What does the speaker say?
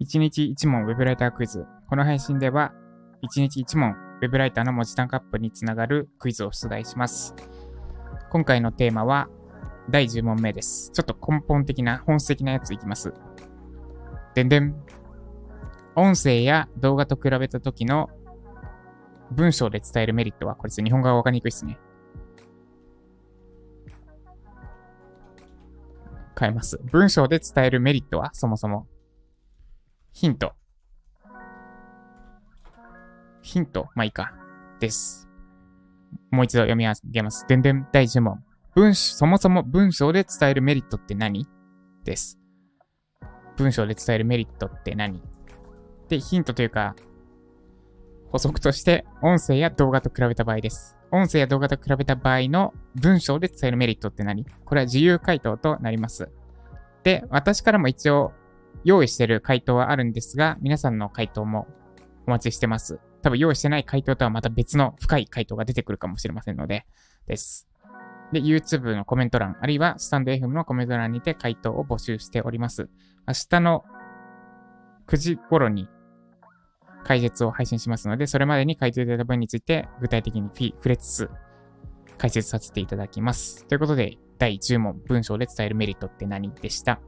1日1問 Web ライタークイズ。この配信では、1日1問 Web ライターの文字単価アップにつながるクイズを出題します。今回のテーマは、第10問目です。ちょっと根本的な、本質的なやついきます。でんでん。音声や動画と比べた時の文章で伝えるメリットは、これ日本語がわかりにくいっすね。変えます。文章で伝えるメリットは、そもそも。ヒント。ヒントまあいいか。です。もう一度読み上げます。でんでん第10問。文そもそも文章で伝えるメリットって何？です。文章で伝えるメリットって何？で、ヒントというか、補足として、音声や動画と比べた場合です。音声や動画と比べた場合の文章で伝えるメリットって何？これは自由回答となります。で、私からも一応用意してる回答はあるんですが、皆さんの回答もお待ちしてます。多分用意してない回答とはまた別の深い回答が出てくるかもしれませんので、です。で、YouTube のコメント欄、あるいはスタンド FM のコメント欄にて回答を募集しております。明日の9時頃に解説を配信しますので、それまでに書いていただいた分について、具体的に触れつつ、解説させていただきます。ということで、第10問、文章で伝えるメリットって何でした？